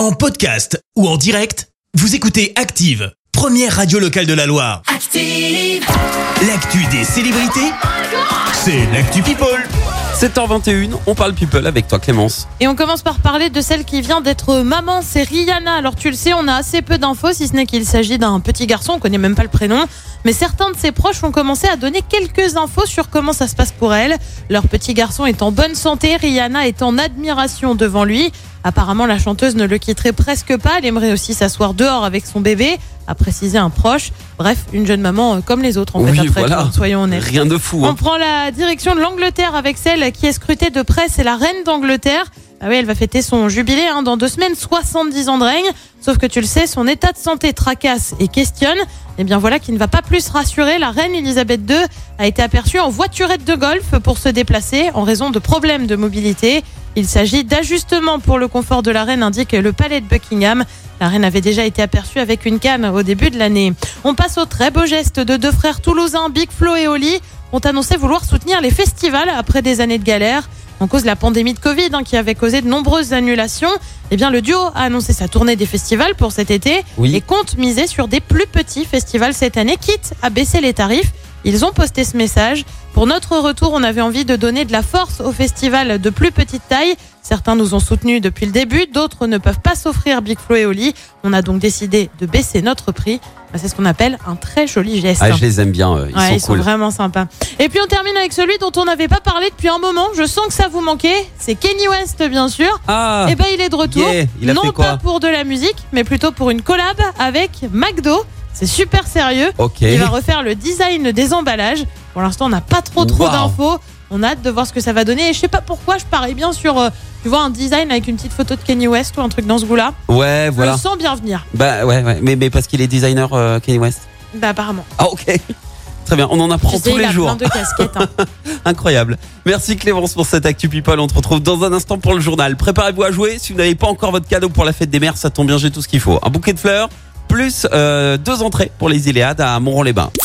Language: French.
En podcast ou en direct, vous écoutez Active, première radio locale de la Loire. Active. L'actu des célébrités, c'est l'actu People. 7h21, on parle people avec toi Clémence. Et on commence par parler de celle qui vient d'être maman, c'est Rihanna. Alors tu le sais, on a assez peu d'infos, si ce n'est qu'il s'agit d'un petit garçon, on connaît même pas le prénom. Mais certains de ses proches ont commencé à donner quelques infos sur comment ça se passe pour elle. Leur petit garçon est en bonne santé, Rihanna est en admiration devant lui. Apparemment, la chanteuse ne le quitterait presque pas. Elle aimerait aussi s'asseoir dehors avec son bébé, a précisé un proche. Bref, une jeune maman euh, comme les autres, en oui, fait, après voilà. tout, soyons honnêtes. Rien de fou. On hein. prend la direction de l'Angleterre avec celle qui est scrutée de près, c'est la reine d'Angleterre. Ah oui, elle va fêter son jubilé hein, dans deux semaines, 70 ans de règne. Sauf que tu le sais, son état de santé tracasse et questionne. Et bien voilà qui ne va pas plus rassurer. La reine Elisabeth II a été aperçue en voiturette de golf pour se déplacer en raison de problèmes de mobilité. Il s'agit d'ajustements pour le confort de la reine, indique le palais de Buckingham. La reine avait déjà été aperçue avec une canne au début de l'année. On passe au très beau geste de deux frères toulousains, Big Flo et Oli, ont annoncé vouloir soutenir les festivals après des années de galère. En cause de la pandémie de Covid hein, qui avait causé de nombreuses annulations, eh bien le duo a annoncé sa tournée des festivals pour cet été Oui. et compte miser sur des plus petits festivals cette année, quitte à baisser les tarifs. Ils ont posté ce message. Pour notre retour, on avait envie de donner de la force aux festivals de plus petite taille. Certains nous ont soutenus depuis le début, d'autres ne peuvent pas s'offrir Big Flo et Oli. On a donc décidé de baisser notre prix. Bah, C'est ce qu'on appelle un très joli geste. Ah, je les aime bien, ils Ouais, sont ils cool. sont vraiment sympas. Et puis on termine avec celui dont on n'avait pas parlé depuis un moment. Je sens que ça vous manquait. C'est Kenny West, bien sûr. Ah, Et ben il est de retour. yeah, il a non fait quoi pas pour de la musique, mais plutôt pour une collab avec McDo. C'est super sérieux. Il va refaire le design des emballages. Pour l'instant, on n'a pas trop trop Wow. d'infos. On a hâte de voir ce que ça va donner. Et je sais pas pourquoi je parie bien sur, euh, tu vois, un design avec une petite photo de Kenny West ou un truc dans ce goût-là. Ouais, Je voilà. le sens bien venir. Bah ouais, ouais. Mais, mais parce qu'il est designer euh, Kanye West. Bah apparemment. Ah ok. Très bien, on en apprend Tu sais, tous il les a jours. plein de casquettes. hein. Incroyable. Merci Clémence pour cette Actu People. On te retrouve dans un instant pour le journal. Préparez-vous à jouer. Si vous n'avez pas encore votre cadeau pour la fête des mères, ça tombe bien, j'ai tout ce qu'il faut. Un bouquet de fleurs, plus euh, deux entrées pour les Iléades à Montron-les-Bains.